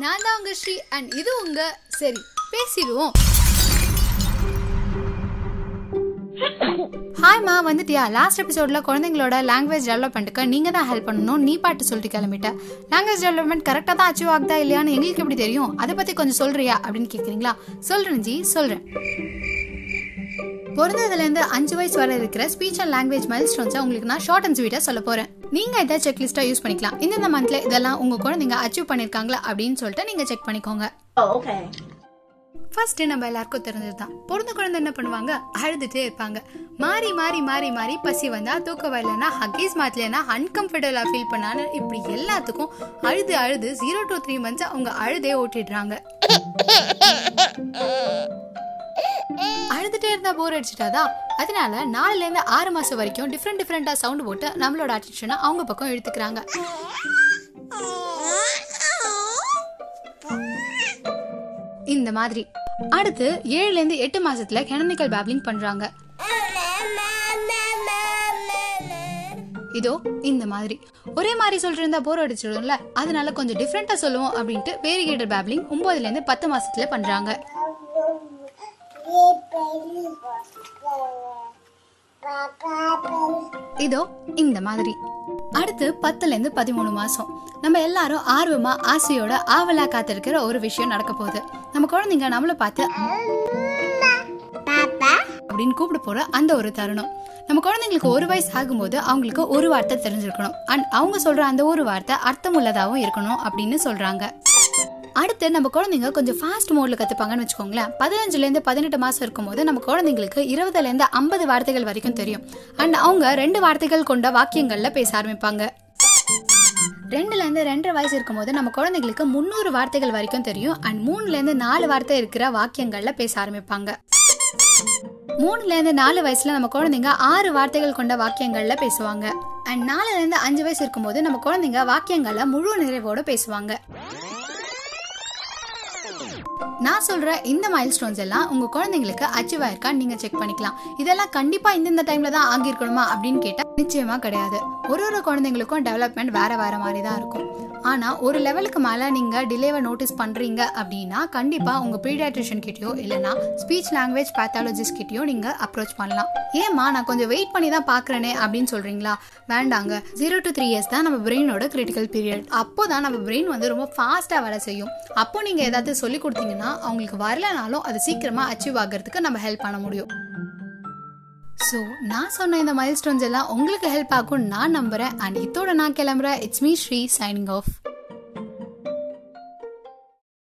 நான் தான் உங்க ஸ்ரீ அண்ட் இது உங்க சரி. பேசிடுவோம். ஹாய்மா வந்துட்டியா? லாஸ்ட் எபிசோடில் குழந்தைங்களோட லாங்குவேஜ் டெவலப்மெண்ட்டுக்கு நீங்கள் தான் ஹெல்ப் பண்ணணும். நீ பாட்டு சொல்லிட்டு கிளம்பிட்ட. லாங்குவேஜ் டெவலப்மெண்ட் கரெக்டாக தான் அச்சீவ் ஆகுதா இல்லையான்னு எங்களுக்கு எப்படி தெரியும்? அதை பற்றி கொஞ்சம் சொல்கிறியா அப்படின்னு கேட்குறீங்களா சொல்கிறேன் ஜி சொல்கிறேன் பிறந்ததுலேருந்து அஞ்சு வயசு வரை இருக்கிற ஸ்பீச் அண்ட் லாங்குவேஜ் மைல் ஸ்டோன்ஸை உங்களுக்கு நான் ஷார்ட் அண்ட் ஸ்வீட்டாக சொல்ல போகிறேன் நீங்கள் இதை செக்லிஸ்ட்டாக யூஸ் பண்ணிக்கலாம். இந்த மந்த்ல இதெல்லாம் உங்கள் குழந்தைங்க அச்சீவ் பண்ணியிருக்காங்களா அப்படின்னு சொல்லிட்டு நீங்கள் செக் பண்ணிக்கோங்க. Oh. ஃபர்ஸ்ட் நம்ம எல்லாருக்கும் தெரிஞ்சது தான் பிறந்த குழந்தை என்ன பண்ணுவாங்க? அழுதுட்டே இருப்பாங்க. மாறி மாறி மாறி மாறி பசி வந்தா தூக்க வரலன்னா ஹக்கீஸ் மாத்தலைன்னா அன்கம்ஃபர்டபுளா ஃபீல் பண்ணான்னு இப்படி எல்லாத்துக்கும் அழுது அழுது ஜீரோ டு த்ரீ மந்த்ஸ் அவங்க அழுதே ஓட்டிடுறாங்க. அழுதுட்டே இருந்தா போர் அடிச்சிட்டாதா? அதனால நாலுலேருந்து ஆறு மாதம் வரைக்கும் டிஃப்ரெண்ட் டிஃப்ரெண்ட்டாக சவுண்ட் போட்டு நம்மளோட அட்டென்ஷனை அவங்க பக்கம் எடுத்துக்கிறாங்க இந்த மாதிரி. அடுத்து ஏழுலேருந்து எட்டு மாசத்துல கெனனிக்கல் பேப்லிங் பண்றாங்க. இதோ இந்த மாதிரி. ஒரே மாதிரி சொல்லிட்டு இருந்தா போர் அடிச்சிடும்ல. அதனால கொஞ்சம் டிஃப்ரெண்டா சொல்லுவோம் அப்படின்ட்டு வேரிகேட்டர் பேப்லிங் ஒன்பதுல இருந்து பத்து மாசத்துல பண்றாங்க. இதோ இந்த மாதிரி. அடுத்து பத்துல இருந்து பதிமூணு மாசம். நம்ம எல்லாரும் ஆர்வமா ஆசையோட ஆவலா காத்திருக்கிற ஒரு விஷயம் நடக்க போகுது. நம்ம குழந்தைங்க நம்மள பார்த்து அப்படின்னு கூப்பிட போற அந்த ஒரு தருணம். நம்ம குழந்தைங்களுக்கு ஒரு வயசு ஆகும்போது அவங்களுக்கு ஒரு வார்த்தை தெரிஞ்சிருக்கணும். அண்ட் அவங்க சொல்ற அந்த ஒரு வார்த்தை அர்த்தமுள்ளதாகவும் இருக்கணும் அப்படின்னு சொல்றாங்க. அடுத்து நம்ம குழந்தைங்க கொஞ்சம் ஃபாஸ்ட் மோட்ல கத்துப்பாங்கன்னு வச்சுக்கோங்களேன். பதினஞ்சுலேருந்து பதினெட்டு மாசம் இருக்கும்போது நம்ம குழந்தைங்களுக்கு இருபதுலேருந்து ஐம்பது வார்த்தைகள் வரைக்கும் தெரியும். அண்ட் அவங்க ரெண்டு வார்த்தைகள் கொண்ட வாக்கியங்கள்ல பேச ஆரம்பிப்பாங்க. ரெண்டுலேருந்து ரெண்டரை வயசு இருக்கும்போது நம்ம குழந்தைங்களுக்கு முந்நூறு வார்த்தைகள் வரைக்கும் தெரியும். அண்ட் மூணுலேருந்து நாலு வார்த்தை இருக்கிற வாக்கியங்களில் பேச ஆரம்பிப்பாங்க. மூணுலேருந்து நாலு வயசுல நம்ம குழந்தைங்க ஆறு வார்த்தைகள் கொண்ட வாக்கியங்களில் பேசுவாங்க. அண்ட் நாலுலேருந்து அஞ்சு வயசு இருக்கும்போது நம்ம குழந்தைங்க வாக்கியங்களை முழு நிறைவோடு பேசுவாங்க. நான் சொல்ற இந்த மைல் ஸ்டோன்ஸ் எல்லாம் உங்க குழந்தைங்களுக்கு அச்சீவ் ஆயிருக்கா நீங்க செக் பண்ணிக்கலாம். இதெல்லாம் கண்டிப்பா இந்தந்த டைம்ல தான் ஆகியிருக்கணுமா அப்படின்னு கேட்டா நிச்சயமா கிடையாது. ஒரு ஒரு குழந்தைங்களுக்கும் டெவலப்மெண்ட் வேற வேற மாதிரி தான் இருக்கும். ஆனால் ஒரு லெவலுக்கு மேலே நீங்கள் டிலேவை நோட்டீஸ் பண்ணுறீங்க அப்படின்னா கண்டிப்பாக உங்கள் பீடியாட்ரிஷியன் கிட்டயோ இல்லைனா ஸ்பீச் லாங்குவேஜ் பேத்தாலஜிஸ்ட் கிட்டயோ நீங்கள் அப்ரோச் பண்ணலாம். ஏம்மா நான் கொஞ்சம் வெயிட் பண்ணி தான் பார்க்குறேனே அப்படின்னு சொல்கிறீங்களா வேண்டாங்க. ஜீரோ டு த்ரீ இயர்ஸ் தான் நம்ம பிரெயினோட கிரிட்டிக்கல் பீரியட் அப்போ தான் நம்ம பிரெயின் வந்து ரொம்ப ஃபாஸ்ட்டாக வேலை செய்யும். அப்போ நீங்கள் ஏதாவது சொல்லி கொடுத்தீங்கன்னா அவங்களுக்கு வரலனாலும் அது சீக்கிரமாக அச்சீவ் ஆகிறதுக்கு நம்ம ஹெல்ப் பண்ண முடியும். ஸோ நான் சொன்ன இந்த மைல் ஸ்டோன்ஸ் எல்லாம் உங்களுக்கு ஹெல்ப் ஆகும் நான் நம்புகிறேன் அண்ட் இதோட நான் கிளம்புறேன். It's me Sri signing off